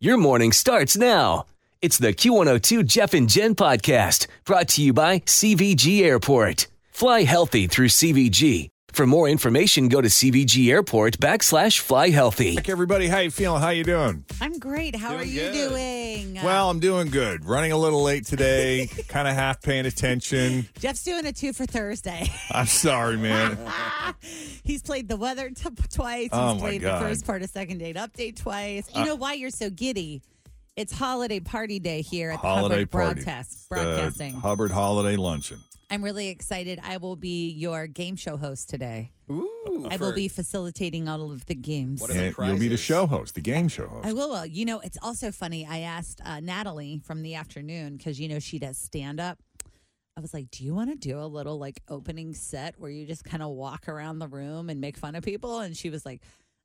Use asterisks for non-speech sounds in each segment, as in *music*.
Your morning starts now. It's the Q102 Jeff and Jenn podcast brought to you by CVG Airport. Fly healthy through CVG. For more information, go to CVG Airport backslash fly healthy. Back, everybody. How you feeling? How you doing? I'm great. How are you doing? Well, I'm doing good. Running a little late today. *laughs* kind of half paying attention. Jeff's doing a two for Thursday. *laughs* I'm sorry, man. *laughs* He's played the weather t- twice. Oh, He's Oh, my played God. the first part of second date update twice. You uh, know why you're so giddy? It's holiday party day here at the Holiday Hubbard party. Broadcast, The Broadcasting. Hubbard Holiday Luncheon. I'm really excited. I will be your game show host today. Ooh, I will be facilitating all of the games. What are the And you'll be the show host, the game show host. I will. uh, You know, it's also funny. I asked uh, Natalie from the afternoon because you know she does stand up. I was like, "Do you want to do a little like opening set where you just kind of walk around the room and make fun of people?" And she was like,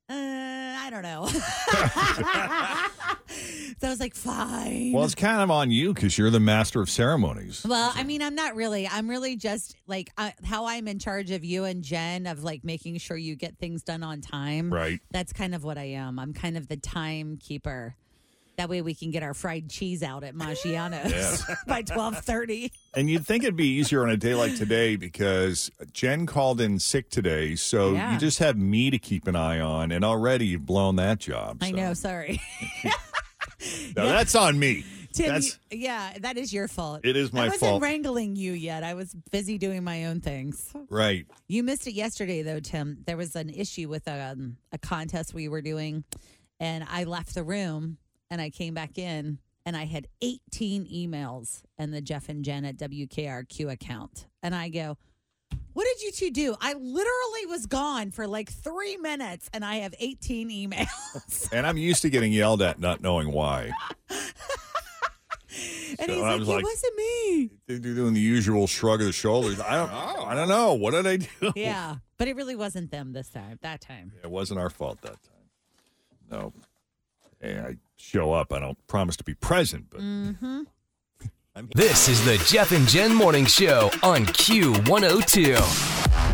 uh, "I don't know." *laughs* *laughs* so I was like, "Fine." Well, it's kind of on you because you're the master of ceremonies. Well, I mean, I'm not really. I'm really just like uh, how I'm in charge of you and Jenn of like making sure you get things done on time. Right. That's kind of what I am. I'm kind of the timekeeper. That way we can get our fried cheese out at Maggiano's *laughs* *laughs* by 12:30. And you'd think it'd be easier on a day like today because Jenn called in sick today. So Yeah. you just have me to keep an eye on. And already you've blown that job. I so. know, sorry. *laughs* *laughs* Now, that's on me. Tim, That's- you- yeah, that is your fault. It is my fault. I wasn't fault. wrangling you yet. I was busy doing my own things. Right. You missed it yesterday, though, Tim. There was an issue with um, a contest we were doing, and I left the room and I came back in and I had 18 emails in the Jeff and Jenn at WKRQ account. And I go, What did you two do? I literally was gone for like three minutes and I have 18 emails. *laughs* And I'm used to getting yelled at, not knowing why. *laughs* and So he's I like, was It like- wasn't me. They're doing the usual shrug of the shoulders. I don't. Oh. I don't know. What did I do? *laughs* Yeah. But it really wasn't them this time, that time. It wasn't our fault that time. No. Hey, I show up. I don't promise to be present, but mm-hmm. This is the Jeff and Jenn Morning Show on Q102.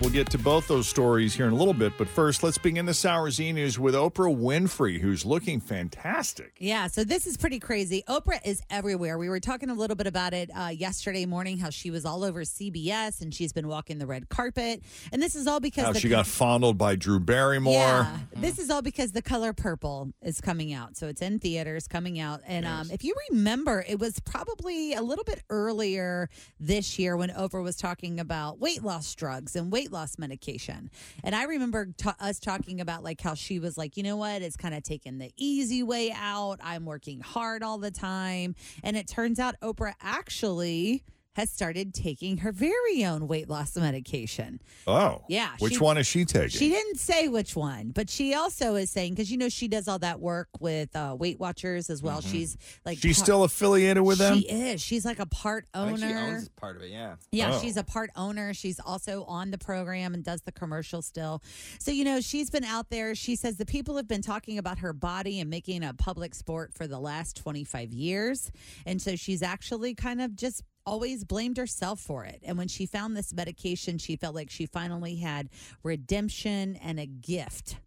We'll get to both those stories here in a little bit. But first, let's begin this hour's e news with Oprah Winfrey, who's looking fantastic. Yeah, so this is pretty crazy. Oprah is everywhere. We were talking a little bit about it uh, yesterday morning, how she was all over CBS and she's been walking the red carpet. And this is all because How she got fondled by Drew Barrymore. Yeah, this is all because the color purple is coming out. So it's in theaters coming out. And um, if you remember, it was probably a little bit earlier this year when Oprah was talking about weight loss drugs and weight loss medication. And I remember us talking about like how she was like, you know what, it's kind of taking the easy way out. I'm working hard all the time. And it turns out Oprah actually has started taking her very own weight loss medication. Oh. Yeah, Which she- one is she taking? She didn't say which one, but she also is saying because you know she does all that work with uh, Weight Watchers as well. She's like She's par- still affiliated with them? She is. She's like a part I think she owner. owns part of it. Yeah. Yeah, Oh. she's a part owner. She's also on the program and does the commercial still. So, you know, she's been out there. She says the people have been talking about her body and making a public sport for the last 25 years. And so she's actually kind of just always blamed herself for it. And when she found this medication, she felt like she finally had redemption and a gift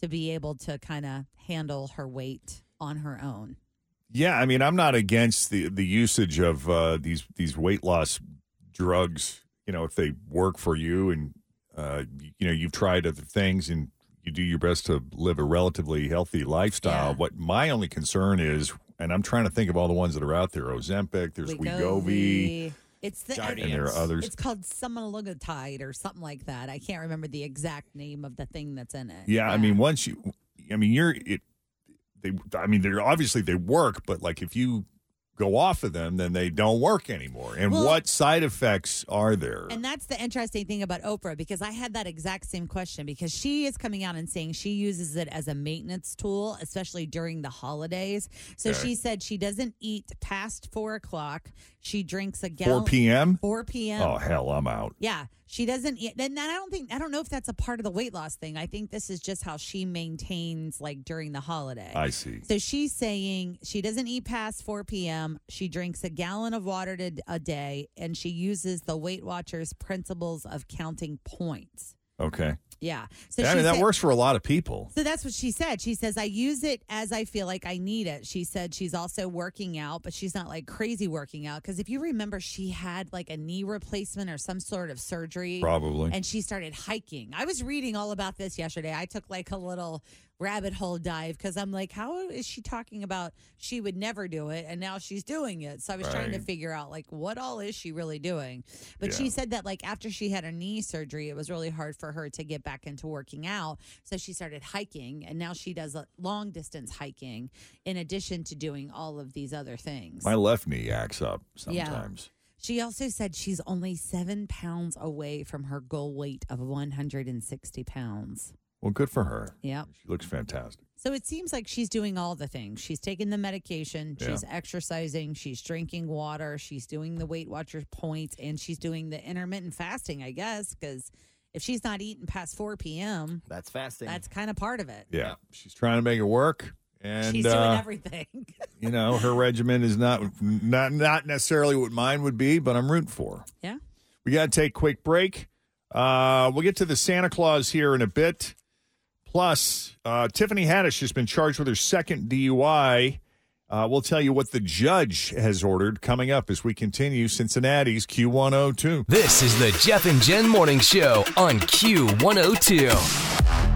to be able to kind of handle her weight on her own. Yeah, I mean, I'm not against the the usage of uh, these these weight loss drugs. You know, if they work for you, and uh, you know you've tried other things, and you do your best to live a relatively healthy lifestyle. Yeah. What my only concern is, and I'm trying to think of all the ones that are out there: Ozempic, there's Wegovy, It's the Jardiance. and there are others. It's called semaglutide or something like that. I can't remember the exact name of the thing that's in it. Yeah, I mean, once you, I mean, you're it. They, I mean, they're obviously they work, but like if you go off of them, then they don't work anymore. And Well- what side effects are there? And that's the interesting thing about Oprah because I had that exact same question because she is coming out and saying she uses it as a maintenance tool, especially during the holidays. So Okay. she said she doesn't eat past four o'clock. She drinks a gallon. 4 p.m. 4 p.m. Oh hell, I'm out. Yeah, she doesn't eat. Then I don't think I don't know if that's a part of the weight loss thing. I think this is just how she maintains like during the holiday. I see. So she's saying she doesn't eat past 4 p.m. She drinks a gallon of water to, a day, and she uses the Weight Watchers principles of counting points. Okay. Yeah. So I mean, that said- works for a lot of people. So that's what she said. She says, I use it as I feel like I need it. She said she's also working out, but she's not like crazy working out. Because if you remember, she had like a knee replacement or some sort of surgery. Probably. And she started hiking. I was reading all about this yesterday. I took like a little rabbit hole dive because I'm like, how is she talking about she would never do it and now she's doing it? So I was trying to figure out like what all is she really doing? But Yeah. she said that like after she had her knee surgery, it was really hard for her to get back into working out. So she started hiking and now she does a long distance hiking in addition to doing all of these other things. My left knee acts up Yeah. sometimes. She also said she's only seven pounds away from her goal weight of 160 pounds. Well, good for her. Yeah. She looks fantastic. So it seems like she's doing all the things. She's taking the medication, Yeah. she's exercising, she's drinking water, she's doing the Weight Watchers points, and she's doing the intermittent fasting, I guess, because if she's not eating past 4 p.m., That's fasting. that's kind of part of it. Yeah. She's trying to make it work. And she's doing uh, everything. *laughs* you know, her regimen is not not not necessarily what mine would be, but I'm rooting for. her. yeah. We got to take a quick break. Uh, we'll get to the Santa Claus here in a bit. Plus, uh, Tiffany Haddish has been charged with her second DUI. Uh, we'll tell you what the judge has ordered coming up as we continue Cincinnati's Q102. This is the Jeff and Jenn Morning Show on Q102.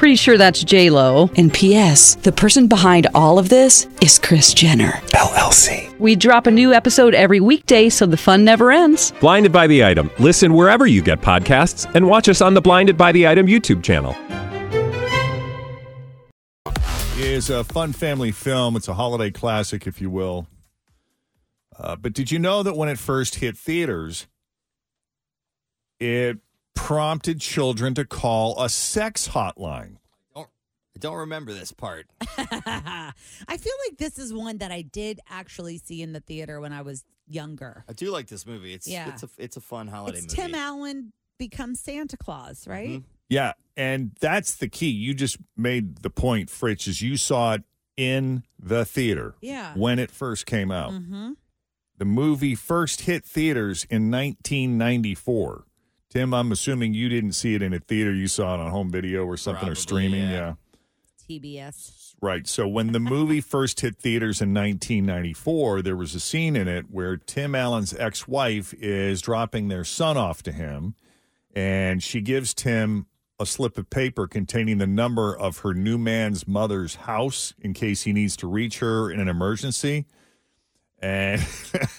Pretty sure that's J Lo. And P.S. The person behind all of this is Kris Jenner. LLC. We drop a new episode every weekday, so the fun never ends. Blinded by the item. Listen wherever you get podcasts, and watch us on the Blinded by the Item YouTube channel. is a fun family film. It's a holiday classic, if you will. Uh, but did you know that when it first hit theaters, it prompted children to call a sex hotline? don't, I don't remember this part. *laughs* I feel like this is one that I did actually see in the theater when I was younger. I do like this movie. It's Yeah. it's a it's a fun holiday It's movie. Tim Allen becomes Santa Claus, right? Yeah, and that's the key. You just made the point, Fritz, is you saw it in the theater Yeah. when it first came out. Mm-hmm. The movie first hit theaters in 1994. Tim, I'm assuming you didn't see it in a theater. You saw it on home video or something or streaming. yeah. yeah. TBS. Right. So when the movie first hit theaters in 1994, there was a scene in it where Tim Allen's ex wife is dropping their son off to him, and she gives Tim a slip of paper containing the number of her new man's mother's house in case he needs to reach her in an emergency. And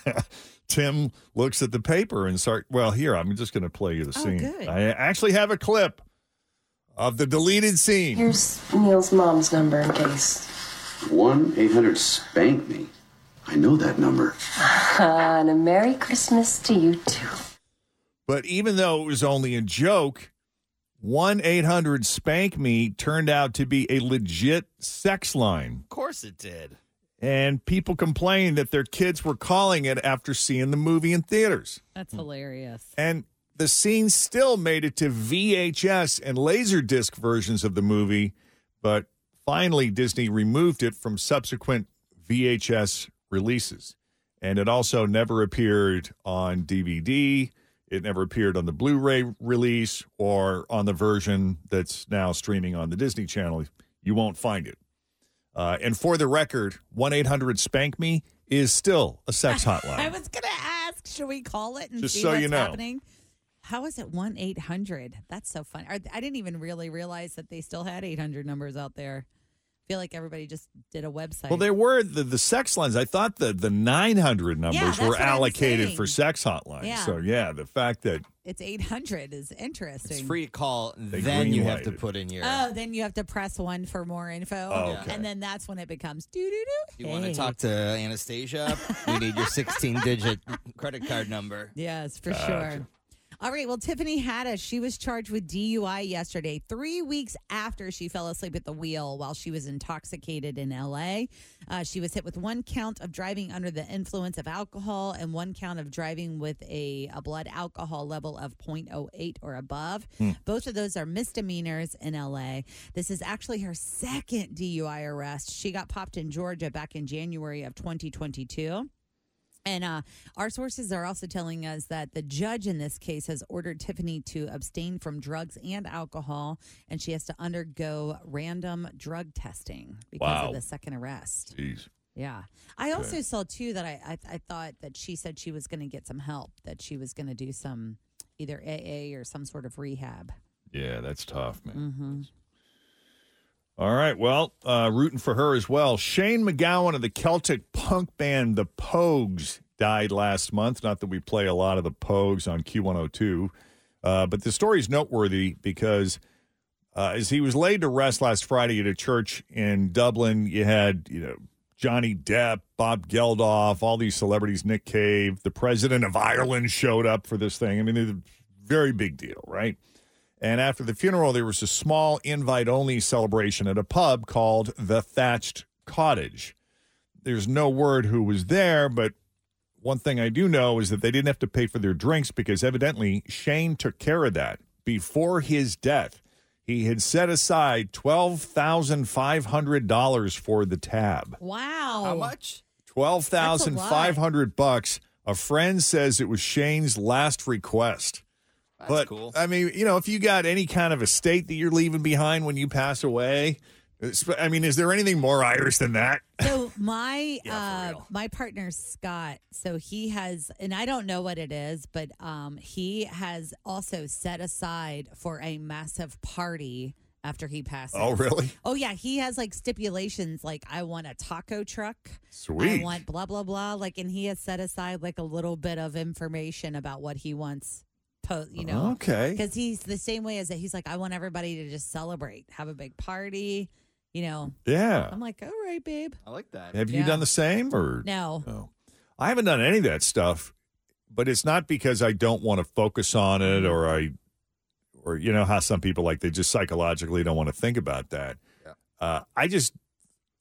*laughs* Tim looks at the paper and start. Well, here I'm just going to play you the Oh, scene. good. I actually have a clip of the deleted scene. Here's Neil's mom's number in case. 1 800 Spank Me. I know that number. *laughs* and a Merry Christmas to you too. But even though it was only a joke, 1 800 Spank Me turned out to be a legit sex line. Of course it did. And people complained that their kids were calling it after seeing the movie in theaters. That's hilarious. And the scene still made it to VHS and Laserdisc versions of the movie, but finally Disney removed it from subsequent VHS releases. And it also never appeared on DVD. It never appeared on the Blu ray release or on the version that's now streaming on the Disney Channel. You won't find it. Uh, and for the record, 1 800 Spank Me is still a sex *laughs* hotline. I was gonna ask, should we call it and Just see so what's you know. happening? How is it one eight hundred? That's so fun. I I didn't even really realize that they still had eight hundred numbers out there. I feel like everybody just did a website. Well, there were the, the sex lines. I thought the, the 900 numbers that's were allocated for sex hotlines. Yeah. So, yeah, the fact that it's eight hundred is interesting. It's free to call. They then you have to put in your. Oh, then you have to press one for more info, Oh, okay. and then that's when it becomes doo doo doo. you want to talk to Anastasia? we need your *laughs* 16-digit credit card number. Yes, for sure. All right. Well, Tiffany Haddish, she was charged with DUI yesterday, three weeks after she fell asleep at the wheel while she was intoxicated in LA. Uh, she was hit with one count of driving under the influence of alcohol and one count of driving with a, a blood alcohol level of 0.08 or above. Both of those are misdemeanors in LA. This is actually her second DUI arrest. She got popped in Georgia back in January of 2022. And uh, our sources are also telling us that the judge in this case has ordered Tiffany to abstain from drugs and alcohol, and she has to undergo random drug testing because Wow. of the second arrest. Jeez. Yeah. I also saw, too, that I, I, I thought that she said she was going to get some help, that she was going to do some either AA or some sort of rehab. Yeah, that's tough, man. Mm-hmm. All right. Well, uh, rooting for her as well. Shane MacGowan of the Celtic punk band The Pogues died last month. Not that we play a lot of the Pogues on Q102, uh, but the story is noteworthy because uh, as he was laid to rest last Friday at a church in Dublin, you had, you know, Johnny Depp, Bob Geldof, all these celebrities, Nick Cave, the president of Ireland showed up for this thing. I mean, it's a very big deal, right? And after the funeral, there was a small invite only celebration at a pub called the Thatched Cottage. There's no word who was there, but one thing I do know is that they didn't have to pay for their drinks because evidently Shane took care of that. Before his death, he had set aside $12,500 for the tab. Wow. How much? Twelve thousand five hundred bucks. A friend says it was Shane's last request. That's but cool. I mean, you know, if you got any kind of estate that you're leaving behind when you pass away, I mean, is there anything more Irish than that? So *laughs* my Yeah, uh my partner Scott, so he has and I don't know what it is, but um he has also set aside for a massive party after he passes. Oh, really? Oh yeah, he has like stipulations like I want a taco truck. Sweet. I want blah blah blah like and he has set aside like a little bit of information about what he wants po- you know. Okay. Cuz he's the same way as that he's like I want everybody to just celebrate, have a big party, you know. Yeah. I'm like, "All right, babe." I like that. Have you Yeah. done the same or No. no? I haven't done any of that stuff, but it's not because I don't want to focus on it or I, or you know how some people like they just psychologically don't want to think about that. Yeah. Uh, I just,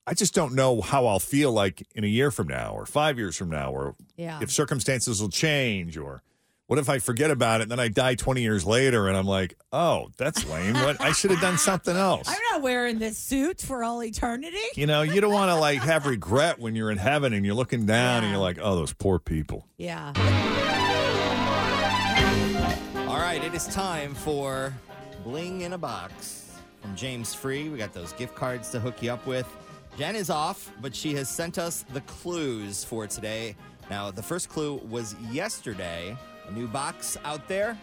I just don't know how I'll feel like in a year from now or five years from now or Yeah. if circumstances will change or what if I forget about it and then I die 20 years later and I'm like, oh, that's lame. What I should have done *laughs* something else. I'm not wearing this suit for all eternity. You know, you don't want to like have regret when you're in heaven and you're looking down and you're like, oh, those poor people. Yeah. All right, it is time for Bling in a Box from James Free. We got those gift cards to hook you up with. Jenn is off, but she has sent us the clues for today. Now, the first clue was yesterday. A new box out there.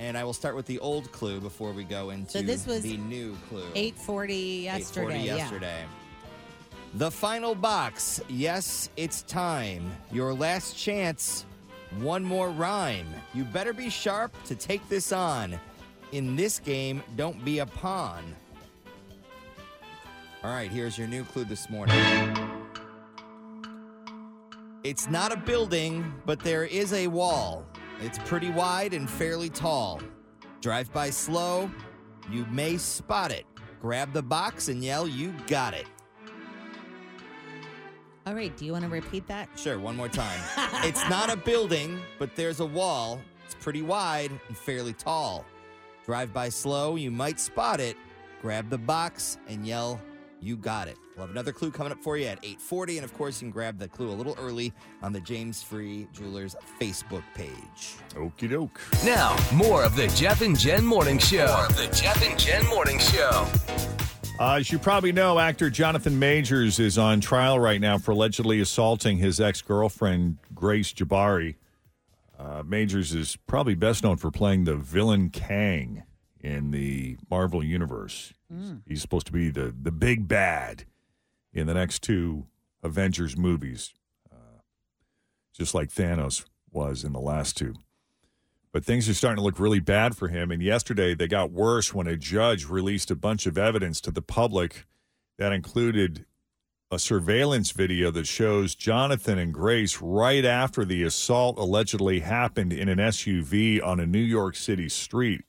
And I will start with the old clue before we go into So this was the new clue. 840 yesterday. 8:40 yeah. yesterday. The final box. Yes, it's time. Your last chance. One more rhyme. You better be sharp to take this on. In this game, don't be a pawn. All right, here's your new clue this morning. It's not a building, but there is a wall. It's pretty wide and fairly tall. Drive by slow, you may spot it. Grab the box and yell, You got it. All right. Do you want to repeat that? Sure, one more time. *laughs* it's not a building, but there's a wall. It's pretty wide and fairly tall. Drive by slow, you might spot it. Grab the box and yell, You got it. We'll have another clue coming up for you at 840. And of course, you can grab the clue a little early on the James Free Jewelers Facebook page. Okie doke. Now, more of the Jeff and Jenn Morning Show. More of the Jeff and Jenn Morning Show. Uh, as you probably know, actor Jonathan Majors is on trial right now for allegedly assaulting his ex girlfriend, Grace Jabbari. Uh, Majors is probably best known for playing the villain Kang in the Marvel Universe. He's supposed to be the, the big bad in the next two Avengers movies, uh, just like Thanos was in the last two. But things are starting to look really bad for him. And yesterday they got worse when a judge released a bunch of evidence to the public that included a surveillance video that shows Jonathan and Grace right after the assault allegedly happened in an SUV on a New York City street.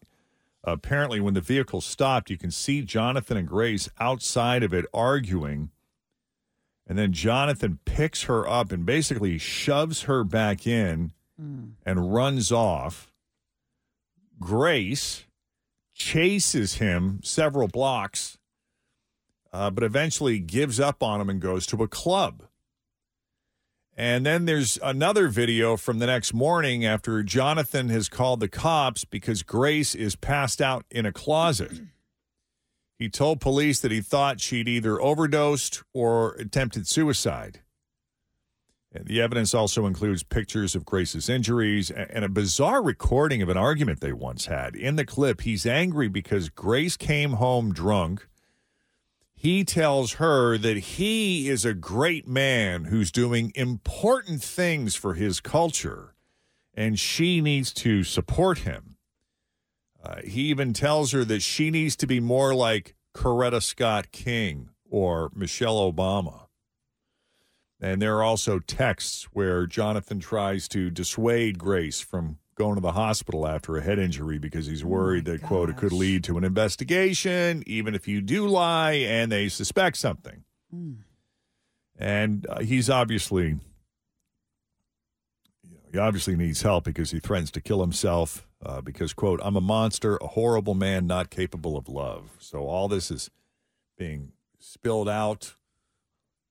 Apparently, when the vehicle stopped, you can see Jonathan and Grace outside of it arguing. And then Jonathan picks her up and basically shoves her back in and runs off. Grace chases him several blocks, uh, but eventually gives up on him and goes to a club. And then there's another video from the next morning after Jonathan has called the cops because Grace is passed out in a closet. *clears throat* He told police that he thought she'd either overdosed or attempted suicide. And the evidence also includes pictures of Grace's injuries and a bizarre recording of an argument they once had. In the clip, he's angry because Grace came home drunk. He tells her that he is a great man who's doing important things for his culture and she needs to support him. Uh, he even tells her that she needs to be more like Coretta Scott King or Michelle Obama. And there are also texts where Jonathan tries to dissuade Grace from going to the hospital after a head injury because he's worried that, quote, it could lead to an investigation, even if you do lie and they suspect something. And uh, he's obviously, you know, he obviously needs help because he threatens to kill himself uh, because, quote, I'm a monster, a horrible man not capable of love. So all this is being spilled out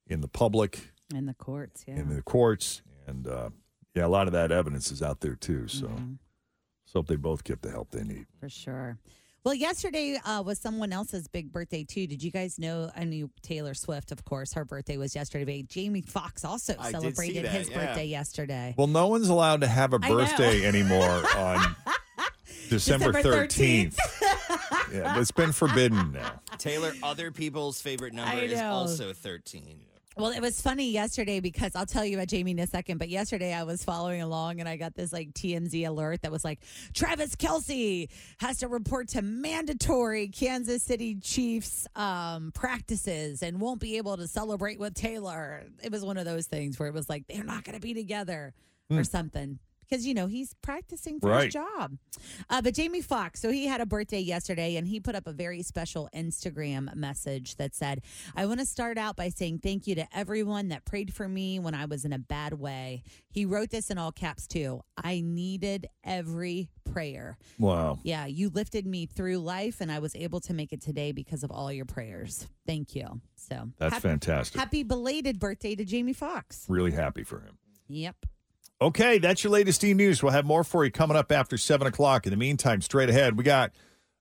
in the public In the courts, yeah. in the courts, and uh, yeah, a lot of that evidence is out there too. So, let's hope they both get the help they need. For sure. Well, yesterday uh, was someone else's big birthday too. Did you guys know? I knew Taylor Swift, of course. Her birthday was yesterday. But Jamie Foxx also I celebrated that, his yeah. birthday yesterday. Well, no one's allowed to have a birthday anymore *laughs* on December December thirteenth. *laughs* yeah, it's been forbidden now. Taylor, other people's favorite number is also 13. Well, it was funny yesterday because I'll tell you about Jamie in a second. But yesterday I was following along and I got this like TMZ alert that was like Travis Kelce has to report to mandatory Kansas City Chiefs um, practices and won't be able to celebrate with Taylor. It was one of those things where it was like they're not going to be together or something. Because you know he's practicing for Right. his job, uh, but Jamie Foxx. So he had a birthday yesterday, and he put up a very special Instagram message that said, "I want to start out by saying thank you to everyone that prayed for me when I was in a bad way." He wrote this in all caps too. I needed every prayer. Wow. Yeah, you lifted me through life, and I was able to make it today because of all your prayers. Thank you. So That's hap- fantastic. Happy belated birthday to Jamie Foxx. Really happy for him. Yep. Okay, that's your latest e news. We'll have more for you coming up after 7 o'clock. In the meantime, straight ahead, we got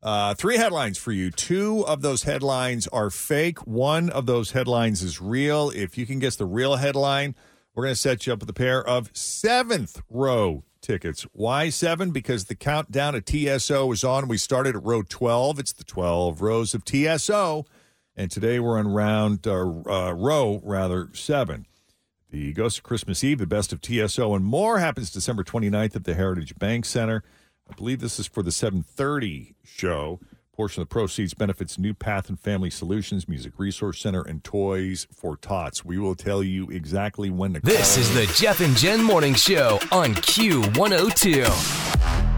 uh, three headlines for you. Two of those headlines are fake, one of those headlines is real. If you can guess the real headline, we're going to set you up with a pair of seventh row tickets. Why seven? Because the countdown at TSO is on. We started at row 12. It's the 12 rows of TSO. And today we're on round, uh, uh, row rather, seven. The Ghost of Christmas Eve, the best of TSO and more happens December 29th at the Heritage Bank Center. I believe this is for the 730 show. Portion of the proceeds benefits New Path and Family Solutions, Music Resource Center, and Toys for Tots. We will tell you exactly when to This call. is the Jeff and Jenn Morning Show on Q102.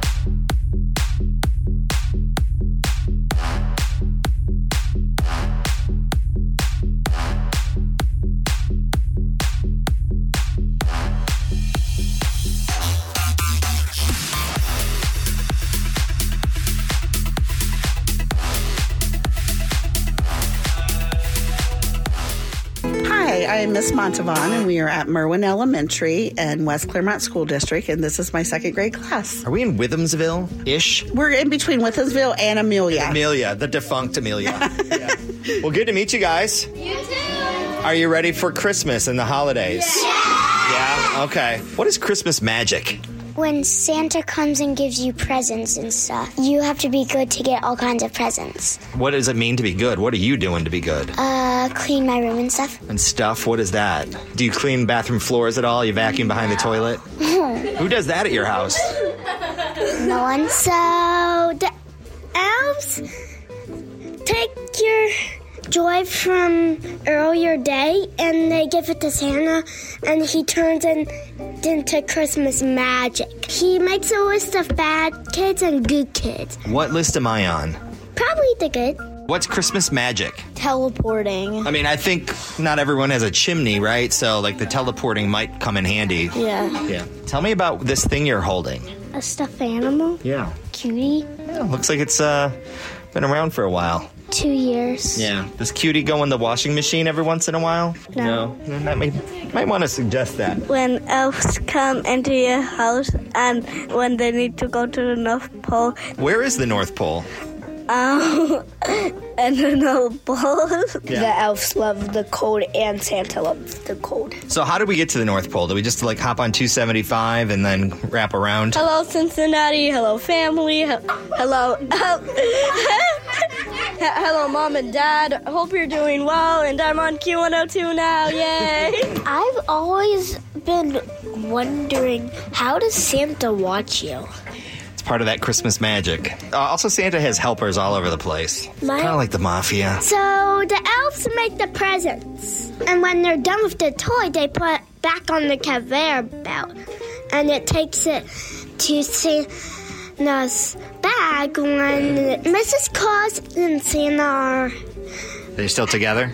Hi, I am Miss Montavon, and we are at Merwin Elementary and West Clermont School District, and this is my second grade class. Are we in Withamsville ish? We're in between Withamsville and Amelia. Amelia, the defunct Amelia. *laughs* Yeah. Well, good to meet you guys. You too. Are you ready for Christmas and the holidays? Yeah. Okay. What is Christmas magic? When Santa comes and gives you presents and stuff, you have to be good to get all kinds of presents. What does it mean to be good? What are you doing to be good? Uh, clean my room and stuff. And stuff, what is that? Do you clean bathroom floors at all? You vacuum behind the toilet? *laughs* Who does that at your house? no one. So the elves take your joy from earlier day and they give it to Santa and he turns it into Christmas magic. He makes a list of bad kids and good kids. What list am I on? Probably the good. What's Christmas magic? Teleporting. I mean, I think not everyone has a chimney, right? So, like, the teleporting might come in handy. Yeah. Yeah. Tell me about this thing you're holding. A stuffed animal. Yeah. Cutie. Yeah, looks like it's uh been around for a while. Two years. Yeah. Does Cutie go in the washing machine every once in a while? No. No. That may, might want to suggest that. when elves come into your house and when they need to go to the North Pole, Where is the North Pole? Um, *laughs* and the North Pole. Yeah. The elves love the cold and Santa loves the cold. So how did we get to the North Pole? Did we just like hop on 275 and then wrap around? Hello, Cincinnati. Hello, family. He- Hello. *laughs* Hello, mom and dad. Hope you're doing well, and I'm on Q102 now. Yay! I've always been wondering how does Santa watch you? It's part of that Christmas magic. Uh, also, Santa has helpers all over the place. My- Kind of like the mafia. So the elves make the presents, and when they're done with the toy, they put it back on the conveyor belt, and it takes it to Santa's bag when Mrs. Claus and Santa are They're still together?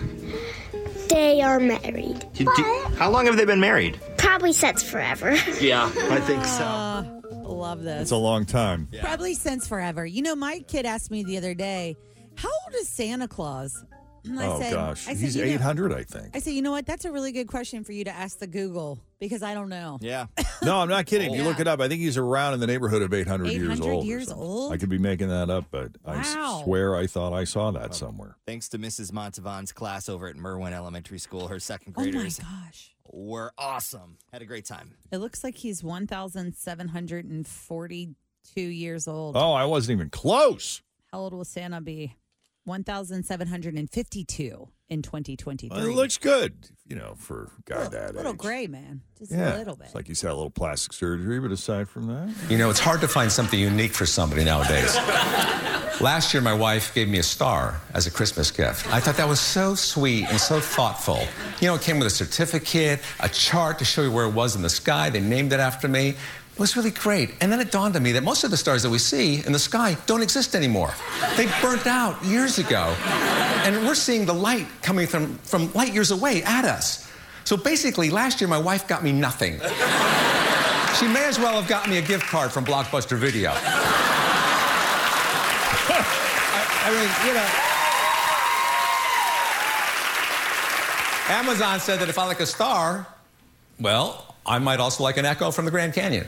they are married. Do- do- how long have they been married? Probably since forever. Yeah, I think so. Love this. It's a long time. Probably since forever. You know, my kid asked me the other day, "How old is Santa Claus?" And I oh, said, gosh. I said, He's "You know- 800, I think. I said, you know what? That's a really good question for you to ask the Google because I don't know. Yeah. *laughs* No, I'm not kidding. If you look it up. I think he's around in the neighborhood of 800, years 800 old. or years something. old? I could be making that up, but I s- Wow. swear I thought I saw that somewhere. Thanks to Mrs. Montavon's class over at Merwin Elementary School, her second Oh my graders gosh. Were awesome. Had a great time. It looks like he's 1,742 years old. Oh, I wasn't even close. How old will Santa be? 1,752 in 2023. Well, it looks good, you know, for a guy that a little age. gray, man. Just yeah. a little bit. It's like he's had a little plastic surgery, but aside from that, You know, it's hard to find something unique for somebody nowadays. *laughs* Last year, my wife gave me a star as a Christmas gift. I thought that was so sweet and so thoughtful. You know, it came with a certificate, a chart to show you where it was in the sky. They named it after me. Was really great. And then it dawned on me that most of the stars that we see in the sky don't exist anymore. They burnt out years ago. And we're seeing the light coming from, from light years away at us. So basically, last year, my wife got me nothing. She may as well have gotten me a gift card from Blockbuster Video. *laughs* I, I mean, you know. Amazon said that if I like a star, well, I might also like an echo from the Grand Canyon.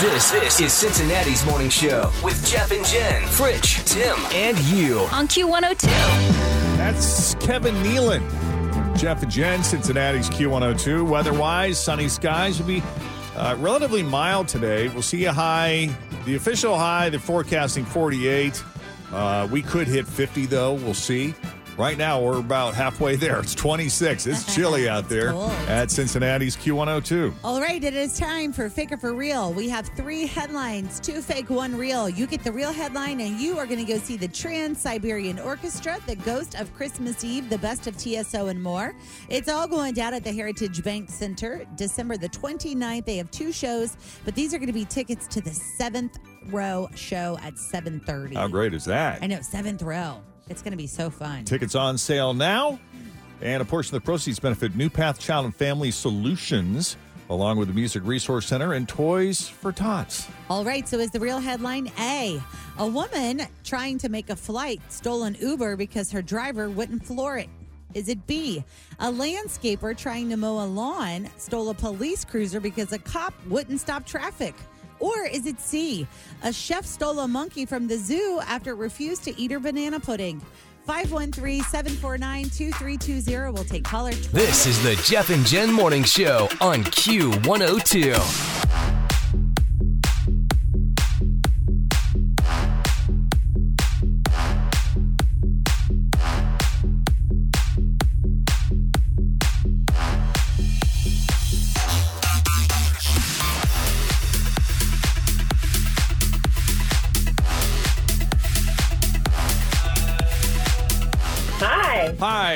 This, this is Cincinnati's morning show with Jeff and Jenn, Fritch, Tim, and you. On Q102. That's Kevin Nealon. Jeff and Jenn, Cincinnati's Q102. Weather-wise, sunny skies will be uh, relatively mild today. We'll see a high. The official high, they're forecasting 48. Uh, we could hit 50, though. We'll see. Right now, we're about halfway there. It's 26. It's chilly *laughs* out there cold. at Cincinnati's Q102. All right, it is time for Fake or For Real. We have three headlines two fake, one real. You get the real headline, and you are going to go see the Trans Siberian Orchestra, the Ghost of Christmas Eve, the best of TSO, and more. It's all going down at the Heritage Bank Center December the 29th. They have two shows, but these are going to be tickets to the seventh row show at 7.30. How great is that? I know, seventh row. It's going to be so fun. Tickets on sale now. And a portion of the proceeds benefit New Path Child and Family Solutions, along with the Music Resource Center and Toys for Tots. All right, so is the real headline A? A woman trying to make a flight stole an Uber because her driver wouldn't floor it. Is it B? A landscaper trying to mow a lawn stole a police cruiser because a cop wouldn't stop traffic. Or is it C? A chef stole a monkey from the zoo after it refused to eat her banana pudding. 513 749 2320. We'll take caller. This is the Jeff and Jenn morning show on Q102.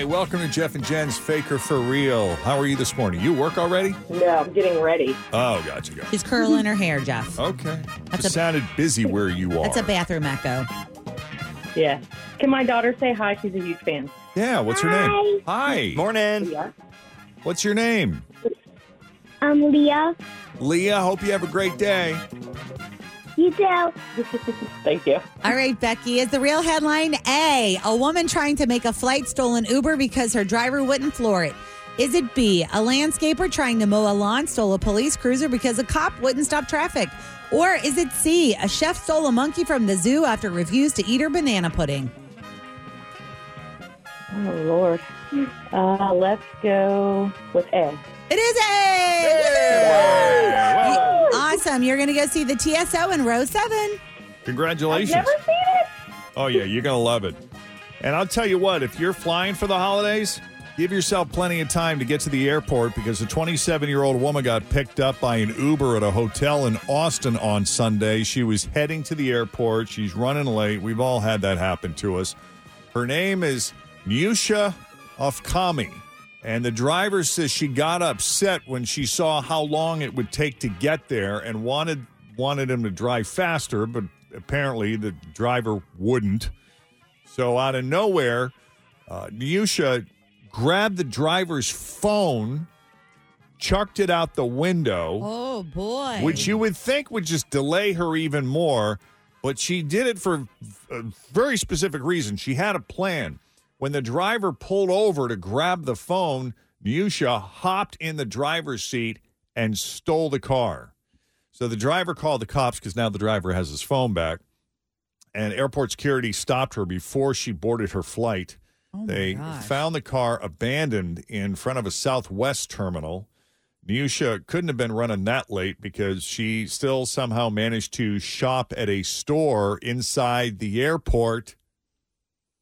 Welcome to Jeff and Jenn's Faker for Real. How are you this morning? You work already? No, I'm getting ready. Oh, gotcha, gotcha. She's curling her hair, Jeff. Okay. That's a- sounded busy where you are. That's a bathroom echo. Yeah. Can my daughter say hi? She's a huge fan. yeah, what's her name? Hi. Morning. Yeah. What's your name? Um, Leah, Leah, hope you have a great day. You *laughs* too. Thank you. All right, Becky, is the real headline A? A woman trying to make a flight stolen Uber because her driver wouldn't floor it. Is it B? A landscaper trying to mow a lawn stole a police cruiser because a cop wouldn't stop traffic. Or is it C? A chef stole a monkey from the zoo after it refused to eat her banana pudding. Oh, Lord. Uh, let's go with A. It is A! Awesome. You're going to go see the TSO in row seven. Congratulations. I've never seen it. Oh, yeah, you're going to love it. And I'll tell you what, if you're flying for the holidays, give yourself plenty of time to get to the airport because a 27 year old woman got picked up by an Uber at a hotel in Austin on Sunday. She was heading to the airport. She's running late. We've all had that happen to us. Her name is Nyusha Afkami. And the driver says she got upset when she saw how long it would take to get there and wanted wanted him to drive faster, but apparently the driver wouldn't. So out of nowhere, uh, Nyusha grabbed the driver's phone, chucked it out the window, Oh, boy. which you would think would just delay her even more. But she did it for a very specific reason. She had a plan. When the driver pulled over to grab the phone, Nyusha hopped in the driver's seat and stole the car. So the driver called the cops because now the driver has his phone back. And airport security stopped her before she boarded her flight. Oh, they found the car abandoned in front of a Southwest terminal. Nyusha couldn't have been running that late because she still somehow managed to shop at a store inside the airport.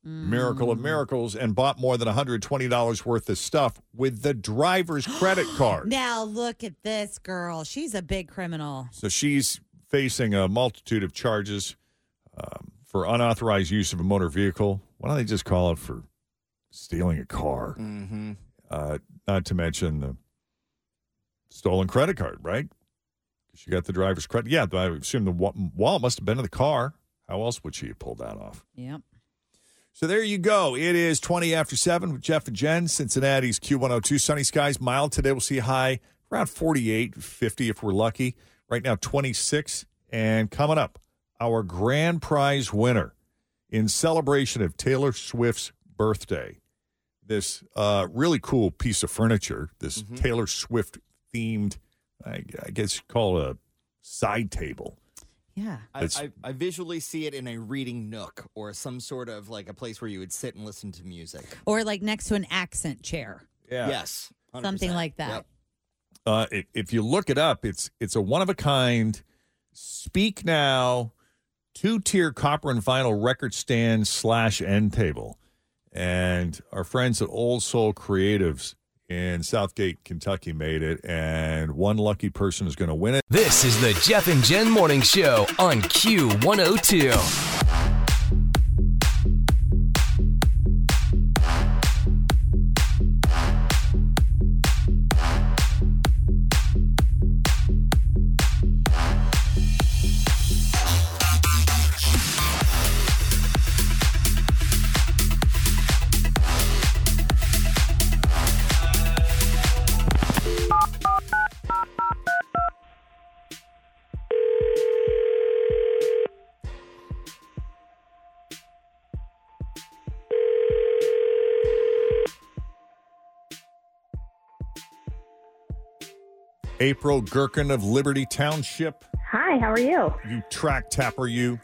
Miracle of miracles, and bought more than $120 worth of stuff with the driver's credit *gasps* card. Now look at this girl. She's a big criminal. So she's facing a multitude of charges um, for unauthorized use of a motor vehicle. Why don't they just call it for stealing a car? Mm-hmm. Uh, not to mention the stolen credit card, right? She got the driver's credit. Yeah, I assume the wa- wallet must have been in the car. How else would she have pulled that off? Yep. So there you go. It is 20 after 7 with Jeff and Jenn, Cincinnati's Q102. Sunny skies, mild today. We'll see a high around 48, 50 if we're lucky. Right now, 26. And coming up, our grand prize winner in celebration of Taylor Swift's birthday. This uh, really cool piece of furniture, this Taylor Swift themed, I, I guess you call it a side table. Yeah. I, I, I visually see it in a reading nook or some sort of like a place where you would sit and listen to music. Or like next to an accent chair. Yeah. Yes. 100%. Something like that. Yep. Uh, if, if you look it up, it's it's a one of a kind. Speak now, two tier copper and vinyl record stand slash end table, and our friends at Old Soul Creatives in Southgate, Kentucky, made it, and one lucky person is going to win it. This is the Jeff and Jenn Morning Show on Q102. April Gherkin of Liberty Township. Hi, how are you? You track tapper, you.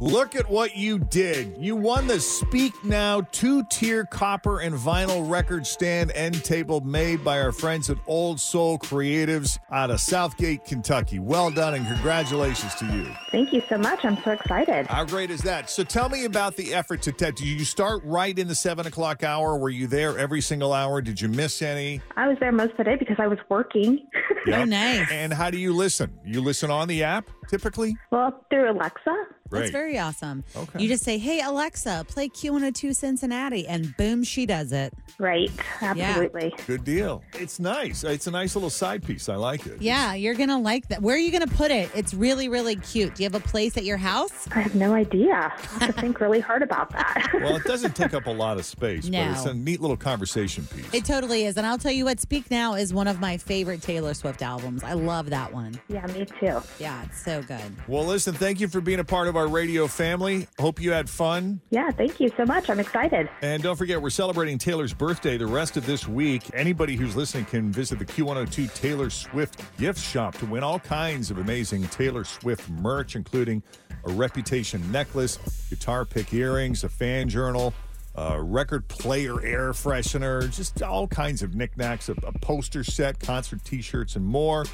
Look at what you did. You won the Speak Now two tier copper and vinyl record stand end table made by our friends at Old Soul Creatives out of Southgate, Kentucky. Well done and congratulations to you. Thank you so much. I'm so excited. How great is that? So tell me about the effort to test. Did you start right in the seven o'clock hour? Were you there every single hour? Did you miss any? I was there most of the day because I was working. *laughs* Yep. Oh, nice. And how do you listen? You listen on the app typically? well, through Alexa. That's very awesome. Okay. You just say, hey, Alexa, play Q102 Cincinnati, and boom, she does it. Right. Absolutely. Good deal. It's nice. It's a nice little side piece. I like it. Yeah, you're going to like that. Where are you going to put it? It's really, really cute. Do you have a place at your house? I have no idea. I have to think really hard about that. *laughs* Well, it doesn't take up a lot of space, No. but it's a neat little conversation piece. It totally is. And I'll tell you what, Speak Now is one of my favorite Taylor Swift albums. I love that one. yeah, me too. Yeah, it's so good. Well, listen, thank you for being a part of our radio family. Hope you had fun. Yeah, thank you so much. I'm excited. And don't forget, we're celebrating Taylor's birthday the rest of this week. Anybody who's listening can visit the Q102 Taylor Swift gift shop to win all kinds of amazing Taylor Swift merch, including a reputation necklace, guitar pick earrings, a fan journal, a record player air freshener, just all kinds of knickknacks, a, a poster set, concert t shirts, and more.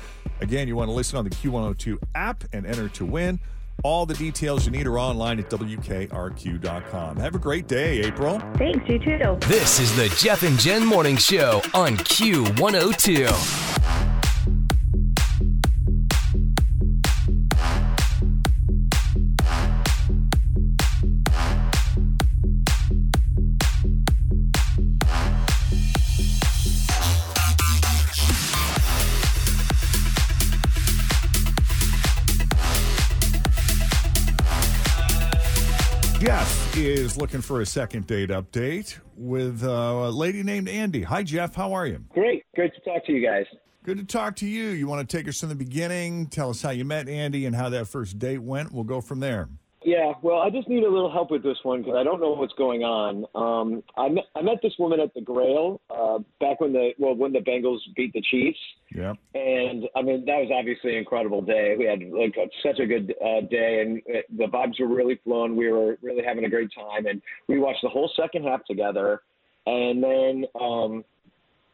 Again, you want to listen on the Q102 app and enter to win. All the details you need are online at WKRQ.com. Have a great day, April. Thanks, you too. This is the Jeff and Jenn Morning Show on Q102. Is looking for a second date update with uh, a lady named Andy. Hi, Jeff. How are you? Great. Great to talk to you guys. Good to talk to you. You want to take us from the beginning? Tell us how you met Andy and how that first date went. We'll go from there. Yeah, well, I just need a little help with this one because I don't know what's going on. Um, I, met, I met this woman at the Grail uh, back when the well when the Bengals beat the Chiefs, Yeah. and I mean that was obviously an incredible day. We had like a, such a good uh, day, and uh the vibes were really flowing. We were really having a great time, and we watched the whole second half together. And then um,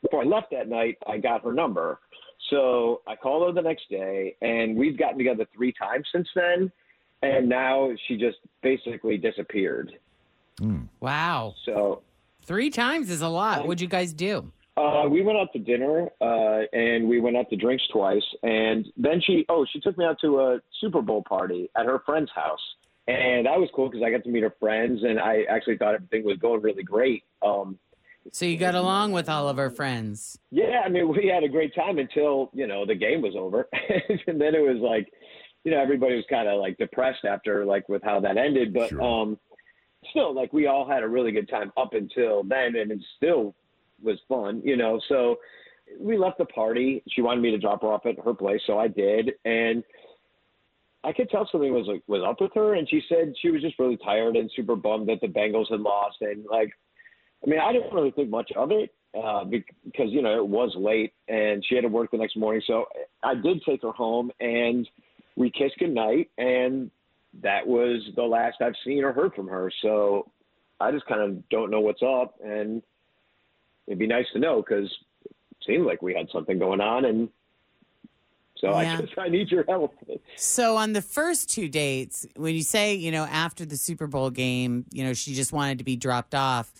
before I left that night, I got her number. So I called her the next day, and we've gotten together three times since then. And now she just basically disappeared. Wow. So Three times is a lot. What'd you guys do? uh, we went out to dinner, uh, and we went out to drinks twice. And then she, oh, she took me out to a Super Bowl party at her friend's house. And that was cool because I got to meet her friends, and I actually thought everything was going really great. Um, So you got along with all of her friends. Yeah, I mean, we had a great time until you know the game was over, *laughs* and then it was like, you know, everybody was kind of like depressed after like with how that ended. But um, still, like we all had a really good time up until then, and it still was fun, you know. So we left the party. She wanted me to drop her off at her place, so I did, and I could tell something was like, was up with her, and she said she was just really tired and super bummed that the Bengals had lost, and like I mean, I didn't really think much of it, uh, because you know it was late and she had to work the next morning. So I did take her home and we kissed goodnight, and that was the last I've seen or heard from her. So I just kind of don't know what's up, and it'd be nice to know because it seemed like we had something going on, and so I Yeah. just I need your help. So on the first two dates, when you say, you know, after the Super Bowl game, you know, she just wanted to be dropped off.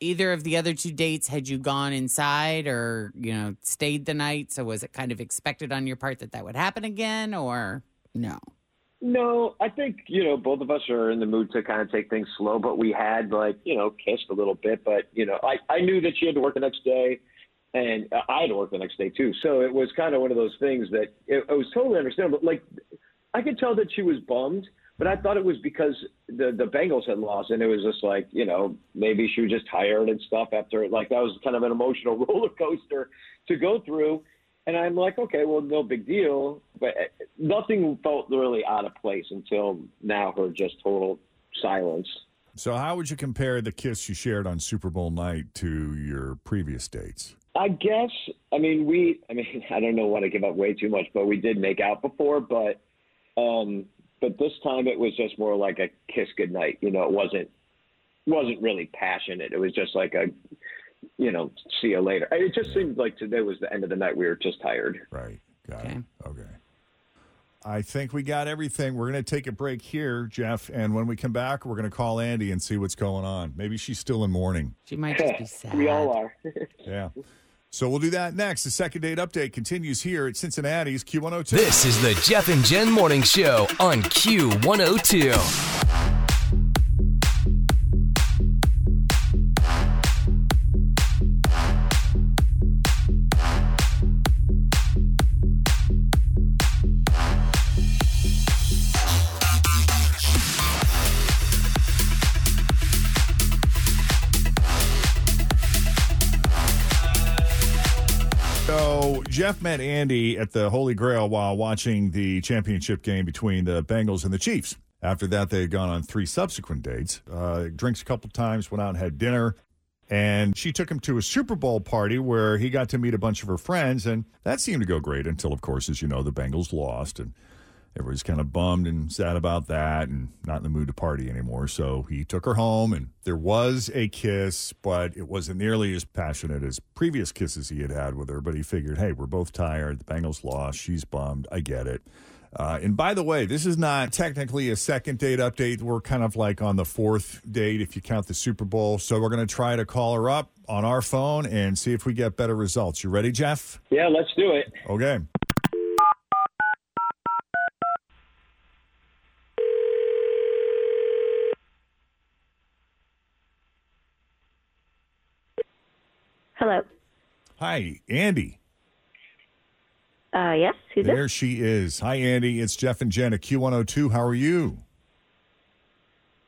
Either of the other two dates, had you gone inside or, you know, stayed the night? So was it kind of expected on your part that that would happen again or no? No, I think you know both of us are in the mood to kind of take things slow, but we had like you know kissed a little bit, but you know I I knew that she had to work the next day, and uh, I had to work the next day too, so it was kind of one of those things that it, it was totally understandable. Like I could tell that she was bummed, but I thought it was because the the Bengals had lost, and it was just like you know maybe she was just tired and stuff after like that was kind of an emotional *laughs* roller coaster to go through. And I'm like, okay, well, no big deal. But uh, nothing felt really out of place until now, her just total silence. So, how would you compare the kiss you shared on Super Bowl night to your previous dates? I guess, I mean, we, I mean, *laughs* I don't know want to give up way too much, but we did make out before, but, um, but this time it was just more like a kiss goodnight. You know, it wasn't, wasn't really passionate. It was just like a, you know, see you later. It just seemed like today was the end of the night. We were just tired. Right. Got it. Okay. I think we got everything. We're going to take a break here, Jeff. And when we come back, we're going to call Andy and see what's going on. Maybe she's still in mourning. She might just be sad. *laughs* we all are. *laughs* Yeah. So we'll do that next. The second date update continues here at Cincinnati's Q102. This is the Jeff and Jenn Morning Show on Q102. Jeff met Andy at the Holy Grail while watching the championship game between the Bengals and the Chiefs. After that, they had gone on three subsequent dates. Uh, drinks a couple times, went out and had dinner. And she took him to a Super Bowl party where he got to meet a bunch of her friends. And that seemed to go great until, of course, as you know, the Bengals lost. And everybody's kind of bummed and sad about that and not in the mood to party anymore. So he took her home and there was a kiss, but it wasn't nearly as passionate as previous kisses he had had with her. But he figured, hey, we're both tired. The Bengals lost. She's bummed. I get it. Uh, and by the way, this is not technically a second date update. We're kind of like on the fourth date if you count the Super Bowl. So we're going to try to call her up on our phone and see if we get better results. You ready, Jeff? Yeah, let's do it. Okay. Hello. Hi, Andy. Uh, yes. Who's there this? she is. Hi, Andy. It's Jeff and Jenn at Q102. How are you?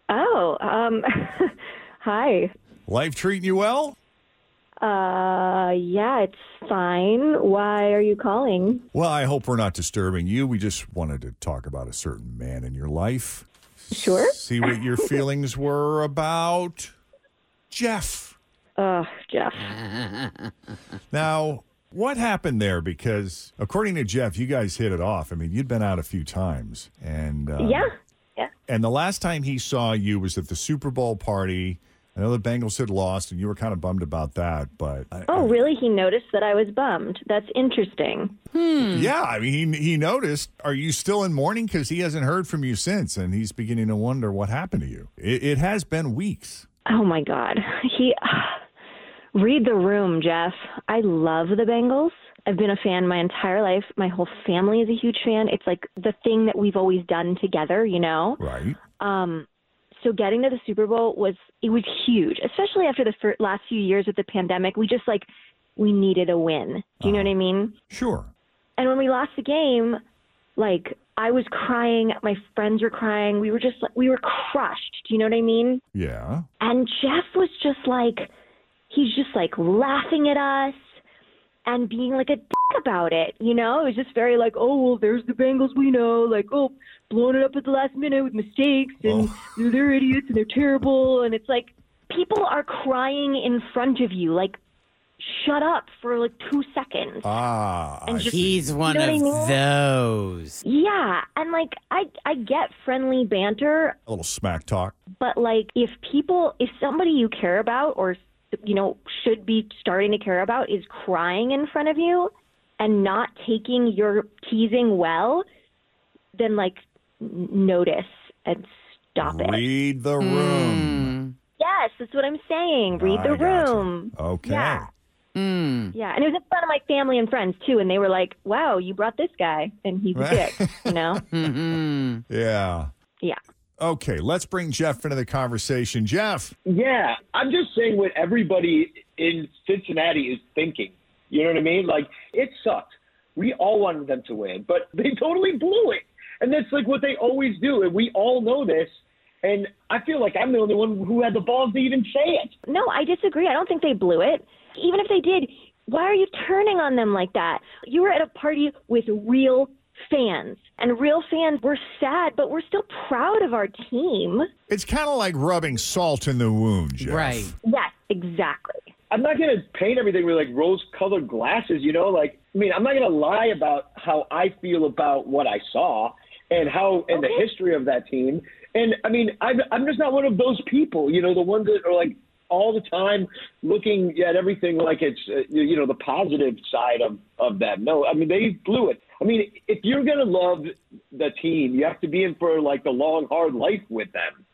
Oh, um, *laughs* hi. Life treating you well? Uh, yeah, it's fine. Why are you calling? Well, I hope we're not disturbing you. We just wanted to talk about a certain man in your life. Sure. See what your *laughs* feelings were about Jeff. Oh, Jeff. *laughs* Now, what happened there? Because according to Jeff, you guys hit it off. I mean, you'd been out a few times, and uh, yeah, yeah. And the last time he saw you was at the Super Bowl party. I know the Bengals had lost, and you were kind of bummed about that. But I, Oh, really? He noticed that I was bummed. That's interesting. yeah, I mean, he, he noticed. Are you still in mourning? Because he hasn't heard from you since, and he's beginning to wonder what happened to you. It, it has been weeks. Oh my God. He read the room, Jeff. I love the Bengals. I've been a fan my entire life. My whole family is a huge fan. It's like the thing that we've always done together, you know. Right. Um so getting to the Super Bowl was it was huge, especially after the fir- last few years with the pandemic. We just like we needed a win. Do you know what I mean? Sure. And when we lost the game, like I was crying, my friends were crying. We were just like we were crushed. Do you know what I mean? Yeah. And Jeff was just like, he's just like laughing at us and being like a dick about it. You know, it was just very like, oh, well, there's the Bengals we know, like, oh, blowing it up at the last minute with mistakes and they're, they're idiots and they're terrible. And it's like, people are crying in front of you. Like, shut up for like two seconds. Ah, And just- He's you one know what I of mean? those. Yeah, and like I I get friendly banter, a little smack talk. but like if people if somebody you care about or you know should be starting to care about is crying in front of you and not taking your teasing well, then like notice and stop it. Read the room. Yes, that's what I'm saying. Read I the gotcha. room. Okay. Yeah. Mm. Yeah, and it was in front of my family and friends too, and they were like, "Wow, you brought this guy, and he's a dick," you know? Mm-hmm. *laughs* Yeah. Yeah. Okay, let's bring Jeff into the conversation. Jeff. Yeah, I'm just saying what everybody in Cincinnati is thinking. You know what I mean? Like, it sucked. We all wanted them to win, but *laughs* they totally blew it. And that's like what they always do. And we all know this. And I feel like I'm the only one who had the balls to even say it. No, I disagree. I don't think they blew it. Even if they did, why are you turning on them like that? You were at a party with real fans, and real fans were sad, but we're still proud of our team. It's kind of like rubbing salt in the wound, Jeff. Right. Yes, exactly. I'm not going to paint everything with like rose colored glasses, you know? Like, I mean, I'm not going to lie about how I feel about what I saw and how, and the history of that team. And I mean, I'm, I'm just not one of those people, you know, the ones that are like all the time looking at everything like it's, uh, you know, the positive side of, of that. No, I mean, they blew it. I mean, if you're going to love the team, you have to be in for like the long, hard life with them.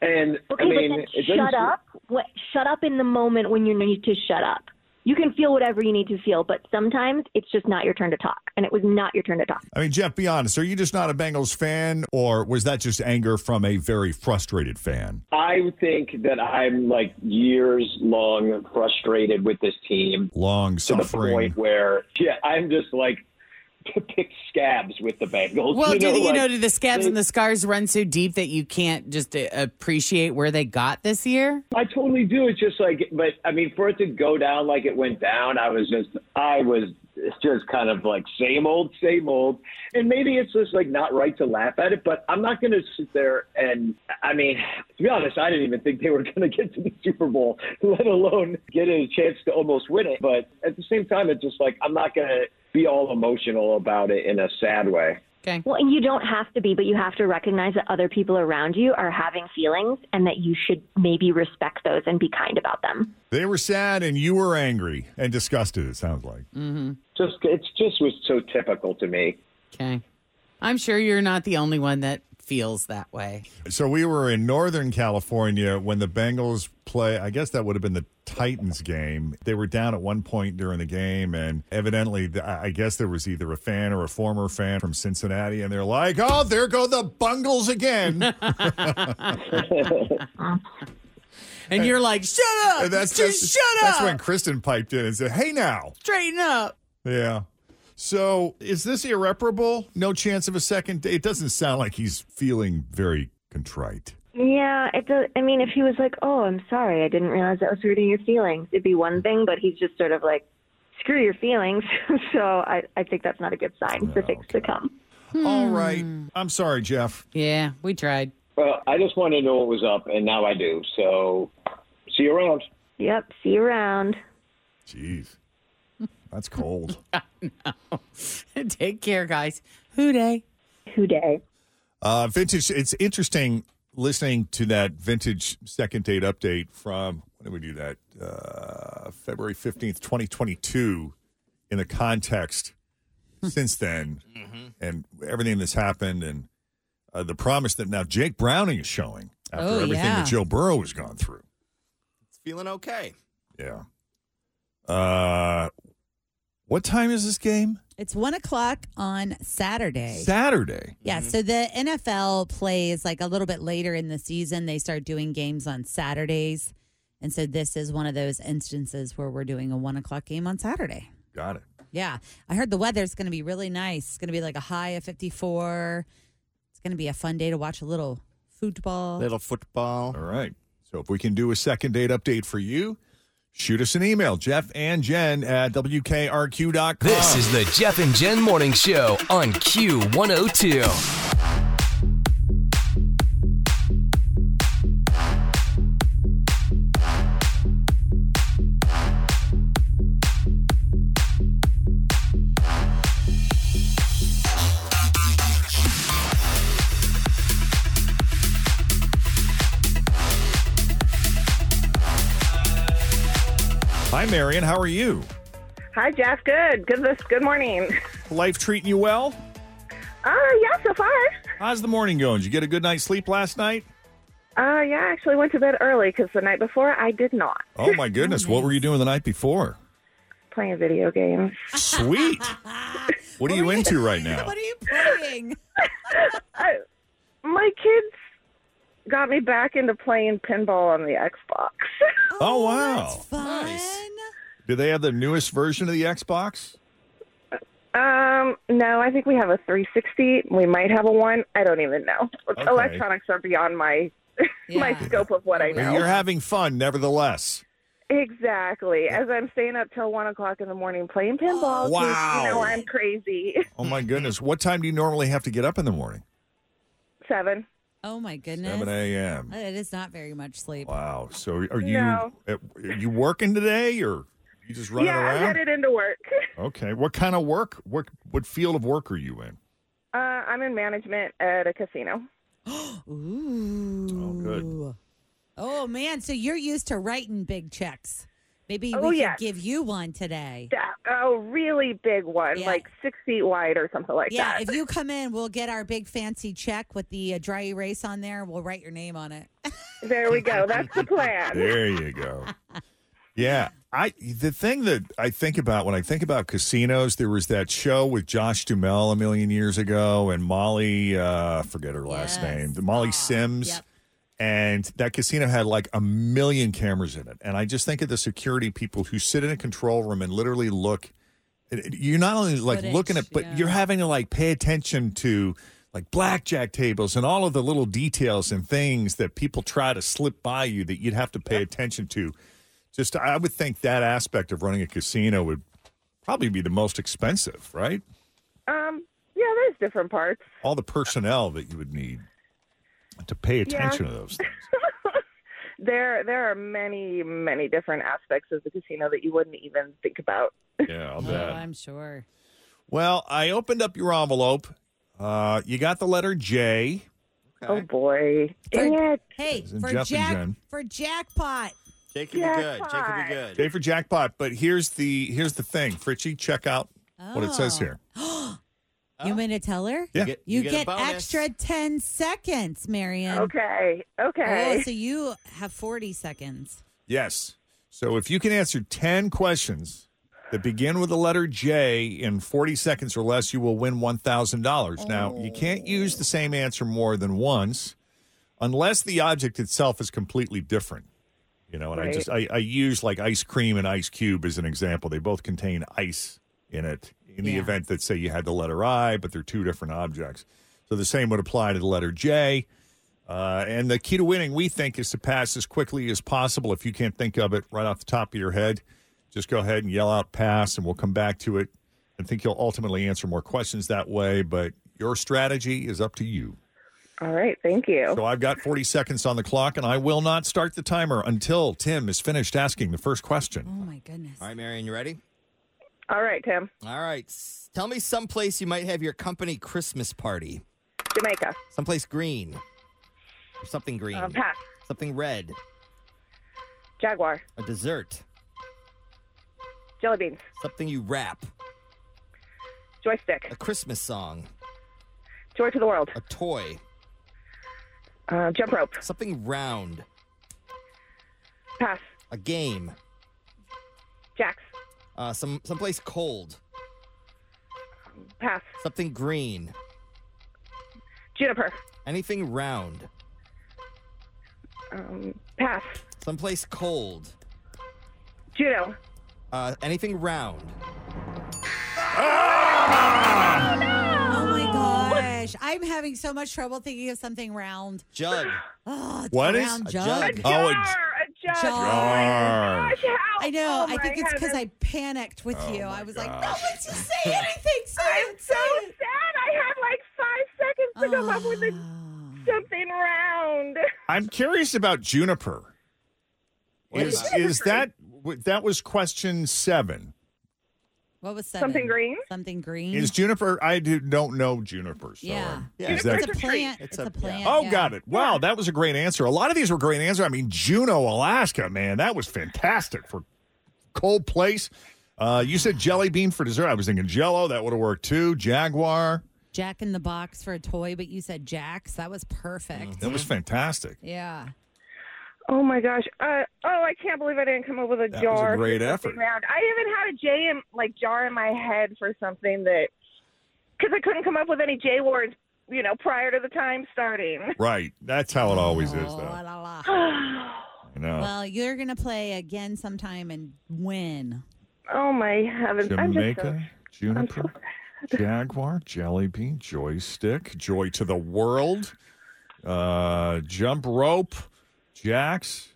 And Okay, I mean, but then shut up. What, shut up in the moment when you need to shut up. You can feel whatever you need to feel, but sometimes it's just not your turn to talk, and it was not your turn to talk. I mean, Jeff, be honest. Are you just not a Bengals fan, or was that just anger from a very frustrated fan? I think that I'm like years long frustrated with this team Long to the suffering. point where, yeah, I'm just like *laughs* to pick scabs with the Bengals. Well, you do know, the, you like, know, do the scabs they- and the scars run so deep that you can't just uh, appreciate where they got this year? I totally do. It's just like, but I mean, for it to go down like it went down, I was just, I was just kind of like same old, same old. And maybe it's just like not right to laugh at it, but I'm not going to sit there and, I mean, to be honest, I didn't even think they were *laughs* going to get to the Super Bowl, *laughs* let alone get a chance to almost win it. But at the same time, it's just like, I'm not going to be all emotional about it in a sad way. Okay. Well, and you don't have to be, but you have to recognize that other people around you are having feelings and that you should maybe respect those and be kind about them. They were sad, and you were angry and disgusted. It sounds like. Mm-hmm. Just, it's just was so typical to me. Okay. I'm sure you're not the only one that feels that way. So we were in Northern California when the Bengals play. I guess that would have been the Titans game. They were down at one point during the game, and evidently, I guess there was either a fan or a former fan from Cincinnati, and they're like, "Oh, there go the Bungles again." *laughs* And you're like, shut up! That's Just that's, shut That's when Kristen piped in and said, "Hey, now." Straighten up. Yeah. So is this irreparable? No chance of a second date? It doesn't sound like he's feeling very contrite. Yeah, it does. I mean, if he was like, "Oh, I'm sorry, I didn't realize that was hurting your feelings," it'd be one thing. But he's just sort of like, "Screw your feelings." *laughs* so I, I think that's not a good sign for things to come. Hmm. All right. I'm sorry, Jeff. Yeah, we tried. Well, I just wanted to know what was up, and now I do. So, see you around. Yep. See you around. Jeez. That's cold. *laughs* *laughs* Take care, guys. Who Dey? Who Dey? Uh, vintage. It's interesting listening to that vintage second date update from when did we do that? Uh, February fifteenth, twenty twenty two. In the context since then, and everything that's happened, and uh, the promise that now Jake Browning is showing after Oh, everything yeah. that Joe Burrow has gone through. It's feeling okay. Yeah. Uh, what time is this game? It's one o'clock on Saturday. Saturday. Yeah, mm-hmm. so the NFL plays like a little bit later in the season. They start doing games on Saturdays. And so this is one of those instances where we're doing a one o'clock game on Saturday. Got it. Yeah. I heard the weather's going to be really nice. It's going to be like a high of 54. It's going to be a fun day to watch a little football. Little football. All right. So if we can do a second date update for you, shoot us an email, Jeff and Jenn at WKRQ.com. This is the Jeff and Jenn Morning Show on Q102. Marion. How are you? Hi, Jeff. Good. Good. This. Good morning. Life treating you well? Uh, yeah. So far. How's the morning going? Did you get a good night's sleep last night? Uh, yeah. I actually went to bed early because the night before I did not. Oh my goodness! What were you doing the night before? Playing video games. Sweet. *laughs* What are you into right now? *laughs* What are you playing? *laughs* I, my kids got me back into playing pinball on the Xbox. *laughs* Oh wow! Fun. Do they have the newest version of the Xbox? Um, no, I think we have a 360. We might have a one. I don't even know. Okay. Electronics are beyond my *laughs* my scope of what I know. You're having fun, nevertheless. Exactly. As I'm staying up till one o'clock in the morning playing pinball. 'cause, Wow. You know I'm crazy. Oh my goodness! What time do you normally have to get up in the morning? Seven. Oh my goodness. 7 a.m. It is not very much sleep. Wow. So are you No. are you working today, or you just running yeah, I'm around? headed into work. *laughs* Okay. What kind of work? What what field of work are you in? Uh, I'm in management at a casino. Ooh. *gasps* Oh, good. Oh man, so you're used to writing big checks. Maybe Oh, we yes. could give you one today. Yeah, a really big one, Yeah. like six feet wide or something like yeah, that. Yeah, if you come in, we'll get our big fancy check with the uh, dry erase on there. We'll write your name on it. there we go. *laughs* That's the plan. There you go. Yeah, I the thing that I think about when I think about casinos, there was that show with Josh Duhamel a million years ago, and Molly, uh, forget her last name, the Molly Sims, and that casino had like a million cameras in it. And I just think of the security people who sit in a control room and literally look. You're not only like Footage, looking at, but yeah. you're having to like pay attention to like blackjack tables and all of the little details and things that people try to slip by you that you'd have to pay attention to. Just, I would think that aspect of running a casino would probably be the most expensive, right? Um, yeah, there's different parts. All the personnel that you would need to pay attention to those things. *laughs* There, there are many, many different aspects of the casino that you wouldn't even think about. Yeah, I'll Oh, bet. I'm sure. Well, I opened up your envelope. Uh, you got the letter J. Oh boy, dang it! Hey, for Jeff and jack Jenn? for jackpot. Jake could be good. Jake could be good. J for jackpot. But here's the here's the thing, Fritchie. Check out what it says Oh. here. *gasps* *gasps* You mean to tell her? Yeah. You get- You, you get get, extra 10 seconds, Marion. Okay, okay. Oh, so you have 40 seconds. Yes. So if you can answer 10 questions that begin with the letter J in 40 seconds or less, you will win $1,000. Now, you can't use the same answer more than once unless the object itself is completely different. You know, and I just I, I use like ice cream and ice cube as an example. They both contain ice in it in the Yeah. event that say you had the letter I, but they're two different objects. So the same would apply to the letter J. Uh, and the key to winning, we think, is to pass as quickly as possible. If you can't think of it right off the top of your head, just go ahead and yell out pass, and we'll come back to it. I think you'll ultimately answer more questions that way, but your strategy is up to you. All right, thank you. So I've got 40 seconds on the clock, and I will not start the timer until Tim is finished asking the first question. Oh, my goodness. All right, Marion, you ready? All right, Tim. All right. S- Tell me someplace you might have your company Christmas party. Jamaica. Someplace green. Or something green. Uh, pass. Something red. Jaguar. A dessert. Jelly beans. Something you wrap. Joystick. A Christmas song. Joy to the world. A toy. Uh, jump rope. Something round. Pass. A game. Jacks. Uh, some someplace cold. Pass. Something green. Juniper. Anything round. Um, pass. Someplace cold. Judo. Uh, anything round. Oh my gosh. I'm having so much trouble thinking of something round. Jug. *gasps* Oh, it's What a is- round A jug. jug. Oh, a A jug. Jar. Oh I know. Oh I think it's because. I panicked with Oh you. I was like, no, gosh. let's say *laughs* anything. Say I'm it. so it. sad. I had like five seconds to come up with a, oh. something round. I'm curious about Juniper. What Is, is is that that was question seven? What was seven? Something green? Something green. Is Juniper? I do, don't know Juniper. So yeah. Yeah, Is it's a plant. It's, a, plant. Oh, yeah. got it. Wow, that was a great answer. A lot of these were great answers. I mean, Juneau, Alaska, man, that was fantastic for cold place. Uh, you said jelly bean for dessert. I was thinking Jello. That would have worked too. Jaguar. Jack in the box for a toy, but you said Jack's. That was perfect. That was fantastic. Yeah. Oh my gosh! Uh, oh, I can't believe I didn't come up with a That was a jar. great effort. Round. I even had a J in like jar in my head for something that because I couldn't come up with any J words, you know, prior to the time starting. Right. That's how it always is, though. La, la, la. *sighs* You know. Well, you're gonna play again sometime and win. Oh my heavens! I'm just so, Jamaica, Juniper, Jaguar, Jelly Bean, Joystick, Joy to the World, uh, Jump Rope, Jax,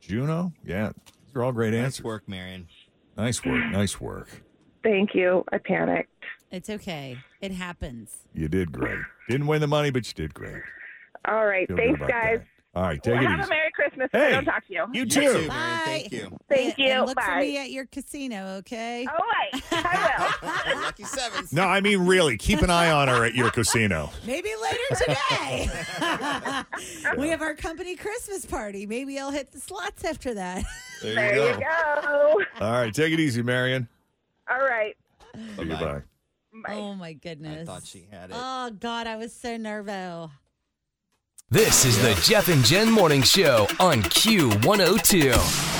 Juneau. Yeah, these are all great Nice answers. work, Marion. Nice work. Nice work. Thank you. I panicked. It's okay. It happens. You did great. Didn't win the money, but you did great. All right. Feel Thanks, about guys. All right, take Well, it have easy. a Merry Christmas. if I Hey, don't talk to you. you too. You too, Bye. Thank you. Thank And- you. And look for me at your casino, okay? All right. I will. *laughs* Lucky sevens. No, I mean really. Keep an eye on her at your casino. Maybe later today. *laughs* we have our company Christmas party. Maybe I'll hit the slots after that. There, there you you go. go. All right, take it easy, Marion. All right. See you, bye. Oh my goodness. I thought she had it. Oh God, I was so nervous. This is the Jeff and Jenn Morning Show on Q102.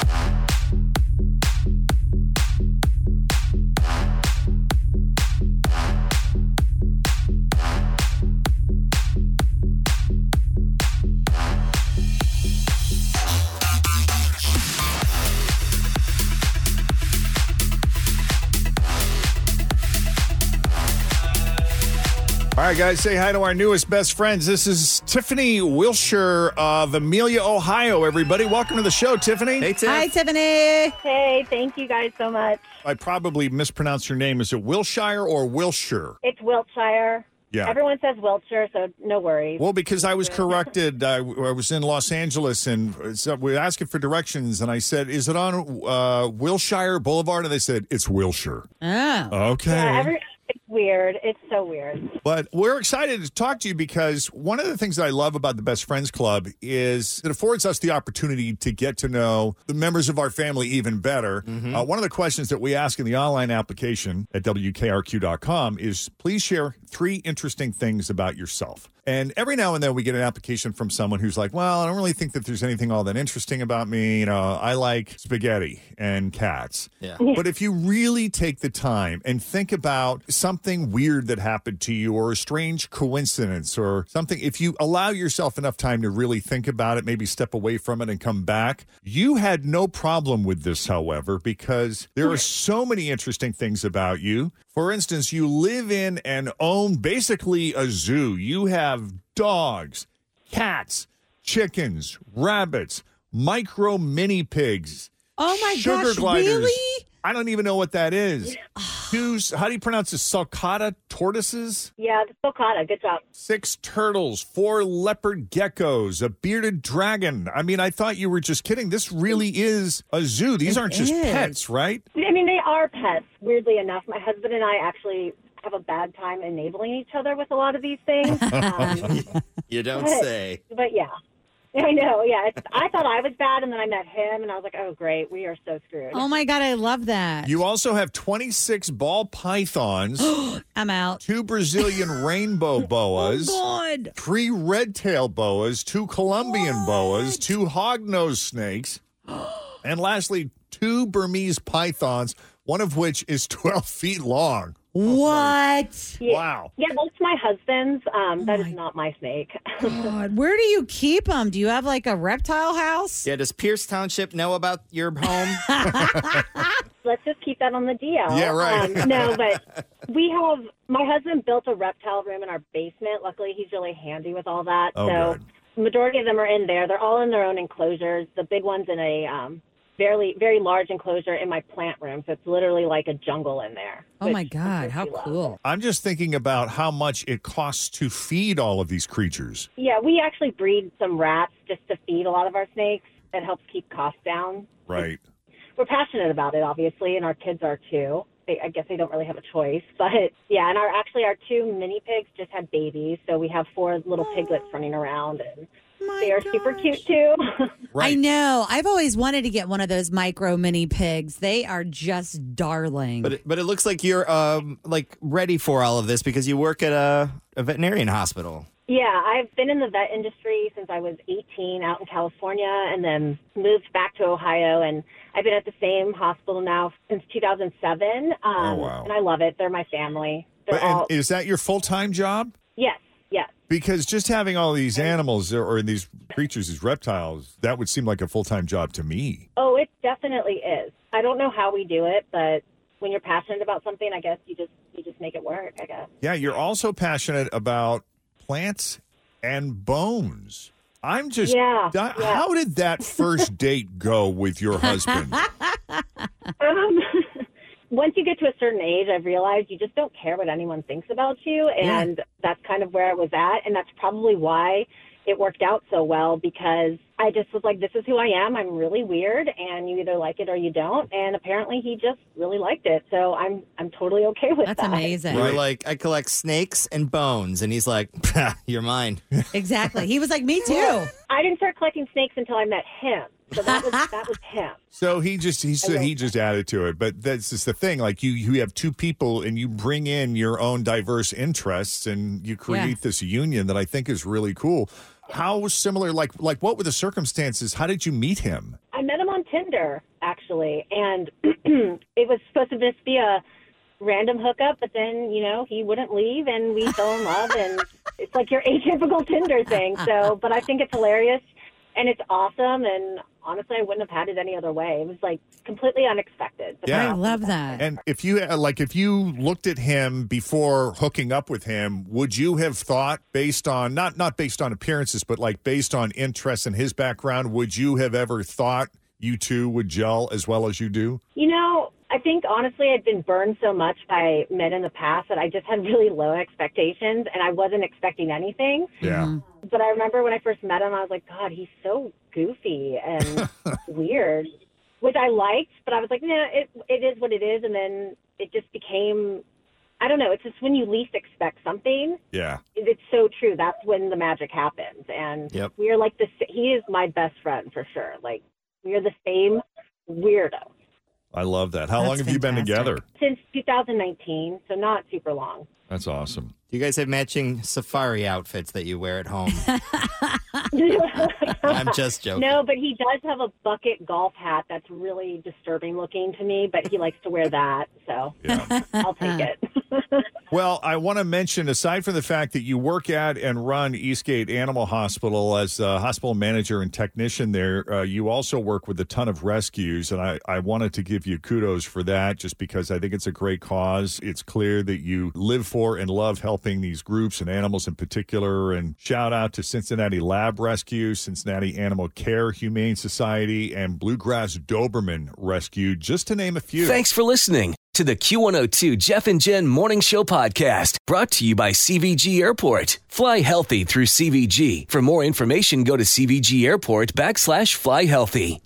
Right, guys, say hi to our newest best friends. This is Tiffany Wilshire of Amelia, Ohio. Everybody, welcome to the show, Tiffany. Hey, Hi, Tiffany. Hey, thank you guys so much. I probably mispronounced your name. Is it Wilshire or Wilshire? It's Wiltshire. Yeah. Everyone says Wiltshire, so no worries. Well, because I was corrected. I, I was in Los Angeles and so we were asking for directions, and I said, "Is it on uh, Wilshire Boulevard?" And they said, "It's Wilshire." Oh. Okay. Yeah, every, it's weird. It's so weird. But we're excited to talk to you because one of the things that I love about the Best Friends Club is it affords us the opportunity to get to know the members of our family even better. Uh, one of the questions that we ask in the online application at WKRQ.com is please share three interesting things about yourself. And every now and then we get an application from someone who's like, well, I don't really think that there's anything all that interesting about me. You know, I like spaghetti and cats. Yeah. But if you really take the time and think about something weird that happened to you or a strange coincidence or something, if you allow yourself enough time to really think about it, maybe step away from it and come back, you had no problem with this, however, because there are so many interesting things about you. For instance, you live in and own basically a zoo. You have dogs, cats, chickens, rabbits, micro mini pigs. Oh my sugar gosh, gliders. really? I don't even know what that is. Two, how do you pronounce this? Sulcata tortoises? Yeah, the sulcata. Good job. Six turtles, four leopard geckos, a bearded dragon. I mean, I thought you were just kidding. This really is a zoo. These It aren't just is. pets, right? I mean, they are pets. Weirdly enough, my husband and I actually have a bad time enabling each other with a lot of these things. *laughs* Um, You don't but- say. But yeah. *laughs* I know, yeah. It's, I thought I was bad, and then I met him, and I was like, "Oh, great, we are so screwed." Oh my God, I love that. You also have 26 ball pythons, *gasps* I'm out. two Brazilian *laughs* rainbow oh, boas, God. three red tail boas, two Colombian boas, two hognose snakes, *gasps* and lastly, two Burmese pythons, one of which is *laughs* 12 feet long. What? Yeah. Wow. Yeah, that's my husband's. Um, that is not my snake. *laughs* God, where do you keep them? Do you have like a reptile house? Yeah, does Pierce Township know about your home? *laughs* Let's just keep that on the DL. Yeah, right. Um, no, but we have. My husband built a reptile room in our basement. Luckily, he's really handy with all that. Oh, so, good. majority of them are in there. They're all in their own enclosures. The big one's in a um, very, very large enclosure in my plant room. So it's literally like a jungle in there. Oh my God, how cool. I'm just thinking about how much it costs to feed all of these creatures. Yeah, we actually breed some rats just to feed a lot of our snakes. It helps keep costs down. Right. We're passionate about it, obviously, and our kids are too. They, I guess they don't really have a choice, *laughs* but yeah. And our actually our two mini pigs just had babies, so we have four little piglets running around, and they are super cute too. *laughs* I know. I've always wanted to get one of those micro mini pigs. They are just darling. But it, but it looks like you're um like ready for all of this because you work at a, a veterinarian hospital. Yeah, I've been in the vet industry since I was 18 out in California and then moved back to Ohio. And I've been at the same hospital now since 2007. Um, Oh, wow. And I love it. They're my family. They're But, all, is that your full time job? yes, yes. Because just having all these animals or, these creatures, these reptiles, that would seem like a full time job to me. Oh, it definitely is. I don't know how we do it, but when you're passionate about something, I guess you just you just make it work. I guess. Yeah, you're also passionate about plants and bones. I'm just, Yeah, Di- yeah. how did that first *laughs* date go with your husband? *laughs* Um, once you get to a certain age, I've realized you just don't care what anyone thinks about you, and that's kind of where I was at, and that's probably why it worked out so well because I just was like, "This is who I am. I'm really weird, and you either like it or you don't." And apparently, he just really liked it, so I'm I'm totally okay with That's that. That's amazing. You're like, I collect snakes and bones, and he's like, *laughs* "You're mine." *laughs* Exactly. He was like, me too. I didn't start collecting snakes until I met him, so that was that was him. *laughs* So he just he said he just added to it, but that's just the thing. Like you, you have two people, and you bring in your own diverse interests, and you create Yeah. this union that I think is really cool. How similar? Like like what were the circumstances? How did you meet him? I met him on Tinder actually, and *clears throat* it was supposed to just be a random hookup, but then you know he wouldn't leave, and we fell in love, and *laughs* it's like your atypical Tinder thing. So, but I think it's hilarious, and it's awesome, and honestly, I wouldn't have had it any other way. It was like completely unexpected. but Yeah. I love that. And if you uh, like, if you looked at him before hooking up with him, would you have thought, based on not not based on appearances, but like based on interests in his background, would you have ever thought you two would gel as well as you do? You know, I think honestly, I'd been burned so much by men in the past that I just had really low expectations, and I wasn't expecting anything. Yeah. Mm-hmm. But I remember when I first met him, I was like, God, he's so goofy and *laughs* weird, which I liked. But I was like, nah, it it is what it is. And then it just became, I don't know. It's just when you least expect something. Yeah. It's so true. That's when the magic happens. And Yep. we are like the. s- He is my best friend for sure. Like we are the same weirdo I love that. How long That's have you been together? since 2019, so not super long. That's awesome. Do you guys have matching safari outfits that you wear at home? *laughs* I'm just joking. No, but he does have a bucket golf hat that's really disturbing looking to me, but he likes to wear that, so I'll take it. *laughs* Well, I want to mention, aside from the fact that you work at and run Eastgate Animal Hospital as a hospital manager and technician there, uh, you also work with a ton of rescues. And I, I wanted to give you kudos for that just because I think it's a great cause. It's clear that you live for and love helping these groups and animals in particular. And shout out to Cincinnati Lab Rescue, Cincinnati Animal Care Humane Society, and Bluegrass Doberman Rescue, just to name a few. Thanks for listening to the Q102 Jeff and Jenn Morning Show podcast brought to you by CVG Airport. Fly healthy through CVG. For more information, go to CVG Airport backslash fly healthy.